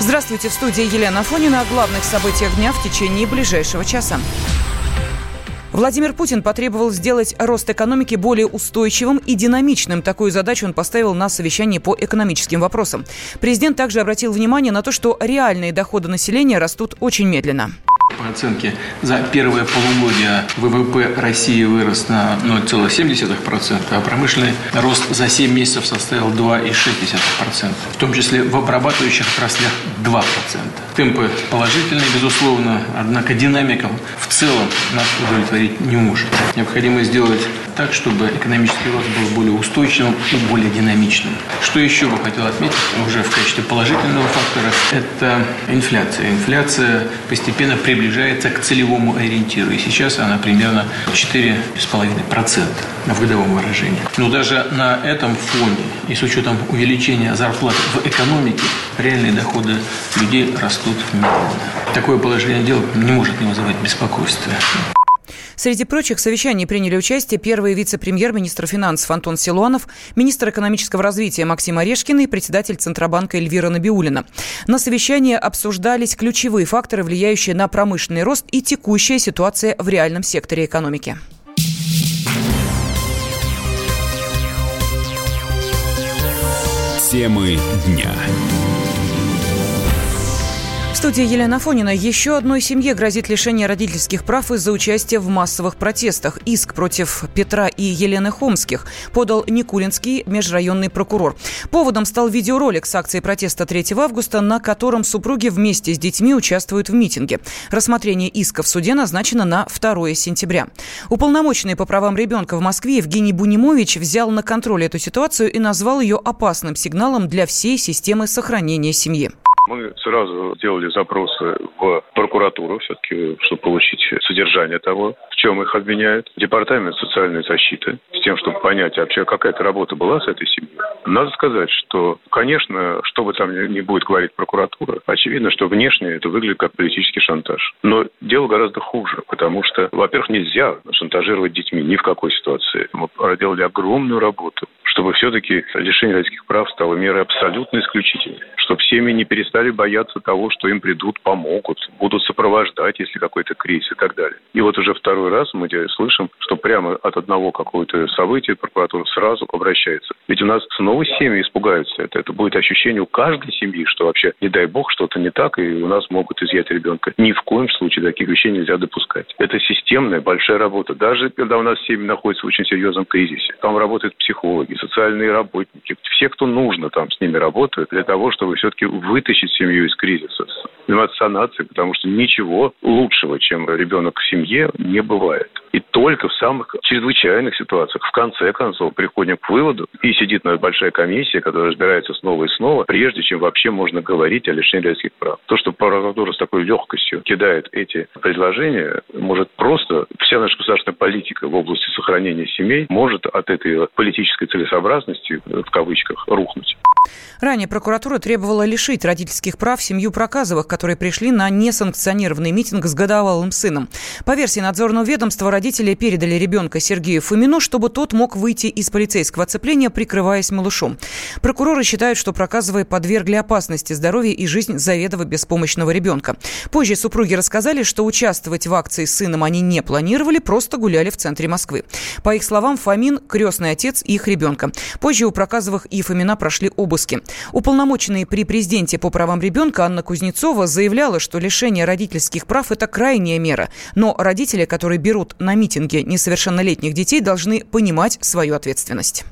Здравствуйте, в студии Елена Фонина о главных событиях дня в течение ближайшего часа. Владимир Путин потребовал сделать рост экономики более устойчивым и динамичным. Такую задачу он поставил на совещании по экономическим вопросам. Президент также обратил внимание на то, что реальные доходы населения растут очень медленно. По оценке, за первое полугодие ВВП России вырос на 0,7%, а промышленный рост за 7 месяцев составил 2,6%, в том числе в обрабатывающих отраслях 2%. Темпы положительные, безусловно, однако динамика в целом нас удовлетворить не может. Необходимо сделать так, чтобы экономический рост был более устойчивым и более динамичным. Что еще бы хотел отметить уже в качестве положительного фактора, это инфляция. Инфляция постепенно приближается к целевому ориентиру. И сейчас она примерно 4,5% в годовом выражении. Но даже на этом фоне и с учетом увеличения зарплат в экономике, реальные доходы людей растут медленно. Такое положение дел не может не вызывать беспокойства. Среди прочих в совещании приняли участие первый вице-премьер-министр финансов Антон Силуанов, министр экономического развития Максим Орешкин и председатель Центробанка Эльвира Набиулина. На совещании обсуждались ключевые факторы, влияющие на промышленный рост и текущая ситуация в реальном секторе экономики. Темы дня студии Елена Фонина. Еще одной семье грозит лишение родительских прав из-за участия в массовых протестах. Иск против Петра и Елены Хомских подал Никулинский межрайонный прокурор. Поводом стал видеоролик с акцией протеста 3 августа, на котором супруги вместе с детьми участвуют в митинге. Рассмотрение иска в суде назначено на 2 сентября. Уполномоченный по правам ребенка в Москве Евгений Бунимович взял на контроль эту ситуацию и назвал ее опасным сигналом для всей системы сохранения семьи. Мы сразу сделали запросы в прокуратуру, все-таки, чтобы получить содержание того, в чем их обвиняют. Департамент социальной защиты, с тем, чтобы понять вообще, какая-то работа была с этой семьей. Надо сказать, что, конечно, что бы там ни будет говорить прокуратура, очевидно, что внешне это выглядит как политический шантаж. Но дело гораздо хуже, потому что, во-первых, нельзя шантажировать детьми ни в какой ситуации. Мы проделали огромную работу чтобы все-таки лишение родительских прав стало мерой абсолютно исключительной. Чтобы семьи не перестали бояться того, что им придут, помогут, будут сопровождать, если какой-то кризис и так далее. И вот уже второй раз мы слышим, что прямо от одного какого-то события прокуратура сразу обращается. Ведь у нас снова семьи испугаются. Это, это будет ощущение у каждой семьи, что вообще, не дай бог, что-то не так, и у нас могут изъять ребенка. Ни в коем случае таких вещей нельзя допускать. Это системная большая работа. Даже когда у нас семьи находятся в очень серьезном кризисе, там работают психологи, социальные работники, все, кто нужно там с ними работают для того, чтобы все-таки вытащить семью из кризиса, заниматься санацией, потому что ничего лучшего, чем ребенок в семье, не бывает. И только в самых чрезвычайных ситуациях, в конце концов, приходим к выводу, и сидит на большая комиссия, которая разбирается снова и снова, прежде чем вообще можно говорить о лишении родительских прав. То, что прокуратура с такой легкостью кидает эти предложения, может просто вся наша государственная политика в области сохранения семей может от этой политической целесообразности, в кавычках, рухнуть. Ранее прокуратура требовала лишить родительских прав семью Проказовых, которые пришли на несанкционированный митинг с годовалым сыном. По версии надзорного ведомства, родители передали ребенка Сергею Фомину, чтобы тот мог выйти из полицейского оцепления, прикрываясь малышом. Прокуроры считают, что Проказовые подвергли опасности здоровья и жизнь заведомо беспомощного ребенка. Позже супруги рассказали, что участвовать в акции с сыном они не планировали, просто гуляли в центре Москвы. По их словам, Фомин – крестный отец их ребенка. Позже у Проказовых и Фомина прошли обыски. Уполномоченный при президенте по правам ребенка Анна Кузнецова заявляла, что лишение родительских прав – это крайняя мера. Но родители, которые берут на митинге несовершеннолетних детей, должны понимать свою ответственность.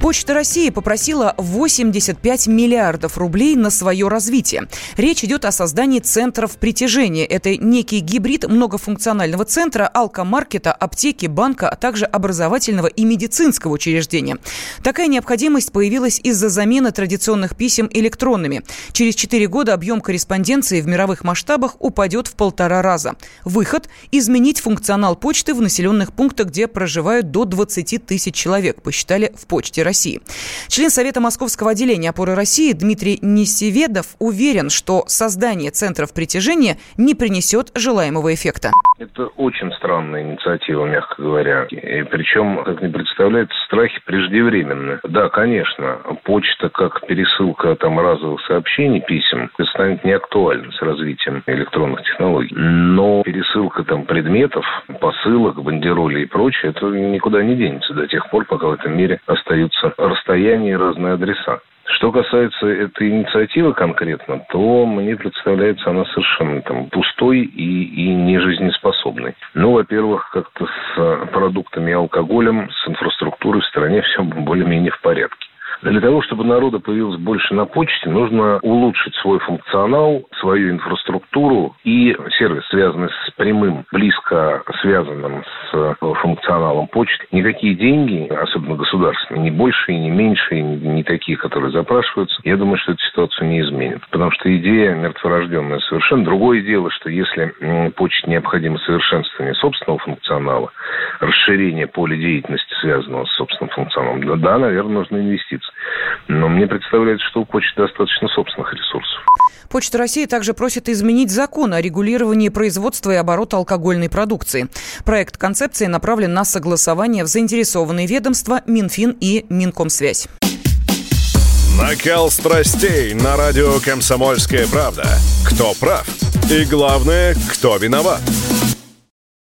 Почта России попросила 85 миллиардов рублей на свое развитие. Речь идет о создании центров притяжения. Это некий гибрид многофункционального центра, алкомаркета, аптеки, банка, а также образовательного и медицинского учреждения. Такая необходимость появилась из-за замены традиционных писем электронными. Через 4 года объем корреспонденции в мировых масштабах упадет в полтора раза. Выход – изменить функционал почты в населенных пунктах, где проживают до 20 тысяч человек, посчитали в Почте России. России. Член Совета Московского отделения «Опоры России» Дмитрий Несеведов уверен, что создание центров притяжения не принесет желаемого эффекта. Это очень странная инициатива, мягко говоря. И причем, как мне представляется, страхи преждевременны. Да, конечно, почта как пересылка там разовых сообщений, писем, станет неактуальна с развитием электронных технологий. Но пересылка там предметов, посылок, бандеролей и прочее, это никуда не денется до тех пор, пока в этом мире остаются расстояния и разные адреса. Что касается этой инициативы конкретно, то мне представляется она совершенно там пустой и, и нежизнеспособной. Ну, во-первых, как-то с продуктами и алкоголем, с инфраструктурой в стране все более-менее в порядке. Для того, чтобы народа появилось больше на почте, нужно улучшить свой функционал, свою инфраструктуру и сервис, связанный с прямым, близко связанным с э, функционалом почты. Никакие деньги, особенно государственные, не больше и не меньше, и не такие, которые запрашиваются, я думаю, что эту ситуацию не изменит. Потому что идея мертворожденная совершенно. Другое дело, что если почте необходимо совершенствование собственного функционала, расширение поля деятельности, связанного с собственным функционалом, да, наверное, нужны инвестиции. Но мне представляется, что у почты достаточно собственных ресурсов. Почта России также просит изменить закон о регулировании производства и оборота алкогольной продукции. Проект концепции направлен на согласование в заинтересованные ведомства Минфин и Минкомсвязь. Накал страстей на радио «Комсомольская правда». Кто прав? И главное, кто виноват?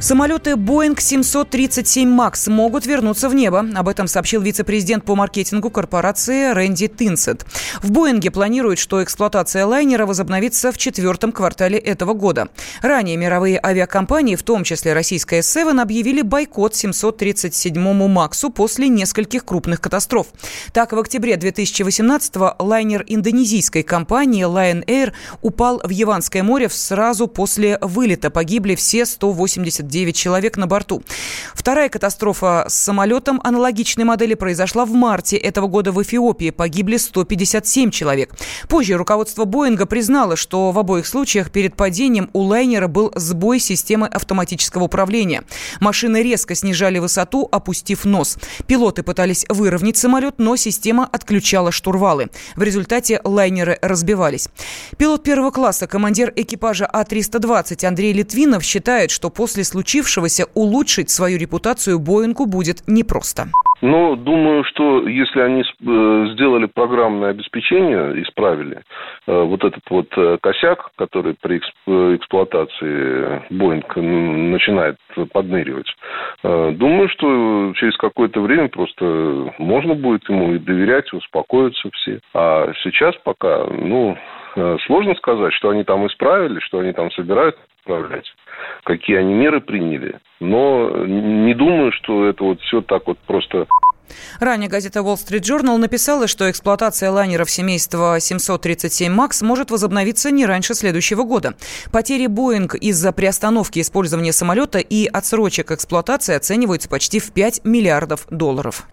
Самолеты Boeing 737 MAX могут вернуться в небо. Об этом сообщил вице-президент по маркетингу корпорации Рэнди Тинсет. В Боинге планируют, что эксплуатация лайнера возобновится в четвертом квартале этого года. Ранее мировые авиакомпании, в том числе российская Seven, объявили бойкот 737-му МАКСу после нескольких крупных катастроф. Так, в октябре 2018-го лайнер индонезийской компании Lion Air упал в Яванское море сразу после вылета. Погибли все 180 9 человек на борту. Вторая катастрофа с самолетом аналогичной модели произошла в марте этого года в Эфиопии. Погибли 157 человек. Позже руководство Боинга признало, что в обоих случаях перед падением у лайнера был сбой системы автоматического управления. Машины резко снижали высоту, опустив нос. Пилоты пытались выровнять самолет, но система отключала штурвалы. В результате лайнеры разбивались. Пилот первого класса, командир экипажа А-320 Андрей Литвинов считает, что после случая случившегося улучшить свою репутацию Боингу будет непросто. Но думаю, что если они э, сделали программное обеспечение, исправили э, вот этот вот э, косяк, который при эксплуатации Боинг начинает подныривать, думаю, что через какое-то время просто можно будет ему и доверять, успокоиться все. А сейчас пока, ну, сложно сказать, что они там исправили, что они там собираются исправлять, какие они меры приняли. Но не думаю, что это вот все так вот просто Ранее газета Wall Street Journal написала, что эксплуатация лайнеров семейства 737 MAX может возобновиться не раньше следующего года. Потери Боинг из-за приостановки использования самолета и отсрочек эксплуатации оцениваются почти в 5 миллиардов долларов.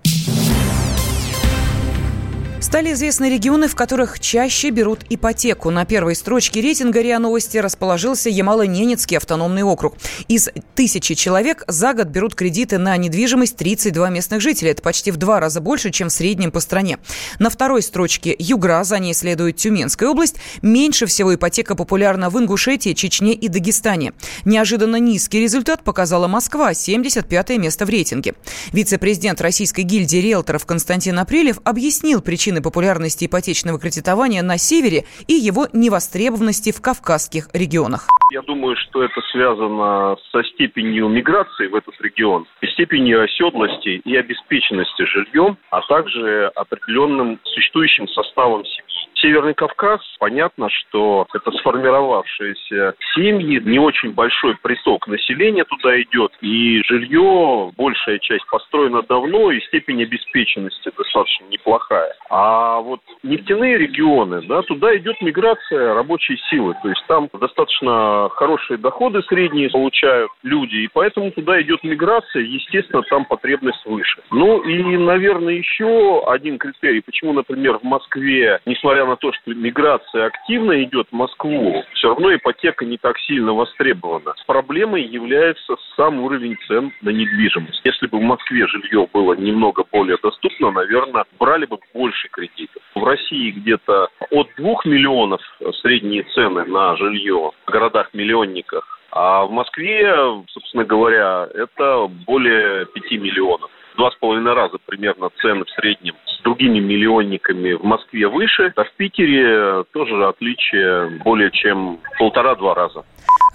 Стали известны регионы, в которых чаще берут ипотеку. На первой строчке рейтинга РИА Новости расположился Ямало-Ненецкий автономный округ. Из тысячи человек за год берут кредиты на недвижимость 32 местных жителей. Это почти в два раза больше, чем в среднем по стране. На второй строчке Югра, за ней следует Тюменская область. Меньше всего ипотека популярна в Ингушетии, Чечне и Дагестане. Неожиданно низкий результат показала Москва, 75 место в рейтинге. Вице-президент Российской гильдии риэлторов Константин Апрелев объяснил причины причины популярности ипотечного кредитования на севере и его невостребованности в кавказских регионах. Я думаю, что это связано со степенью миграции в этот регион, степенью оседлости и обеспеченности жильем, а также определенным существующим составом семьи Северный Кавказ, понятно, что это сформировавшиеся семьи, не очень большой приток населения туда идет, и жилье, большая часть построена давно, и степень обеспеченности достаточно неплохая. А вот нефтяные регионы, да, туда идет миграция рабочей силы, то есть там достаточно хорошие доходы средние получают люди, и поэтому туда идет миграция, естественно, там потребность выше. Ну и, наверное, еще один критерий, почему, например, в Москве, несмотря на то, что миграция активно идет в Москву, все равно ипотека не так сильно востребована. Проблемой является сам уровень цен на недвижимость. Если бы в Москве жилье было немного более доступно, наверное, брали бы больше кредитов. В России где-то от 2 миллионов средние цены на жилье в городах-миллионниках, а в Москве, собственно говоря, это более 5 миллионов два с половиной раза примерно цены в среднем с другими миллионниками в Москве выше, а в Питере тоже отличие более чем полтора-два раза.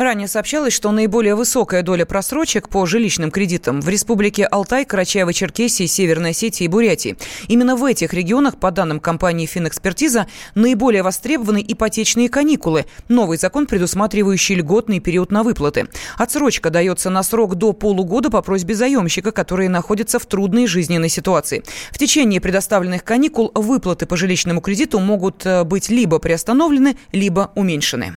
Ранее сообщалось, что наиболее высокая доля просрочек по жилищным кредитам в республике Алтай, Карачаево-Черкесии, Северной Осетии и Бурятии. Именно в этих регионах, по данным компании «Финэкспертиза», наиболее востребованы ипотечные каникулы, новый закон, предусматривающий льготный период на выплаты. Отсрочка дается на срок до полугода по просьбе заемщика, которые находятся в трудной жизненной ситуации. В течение предоставленных каникул выплаты по жилищному кредиту могут э, быть либо приостановлены, либо уменьшены.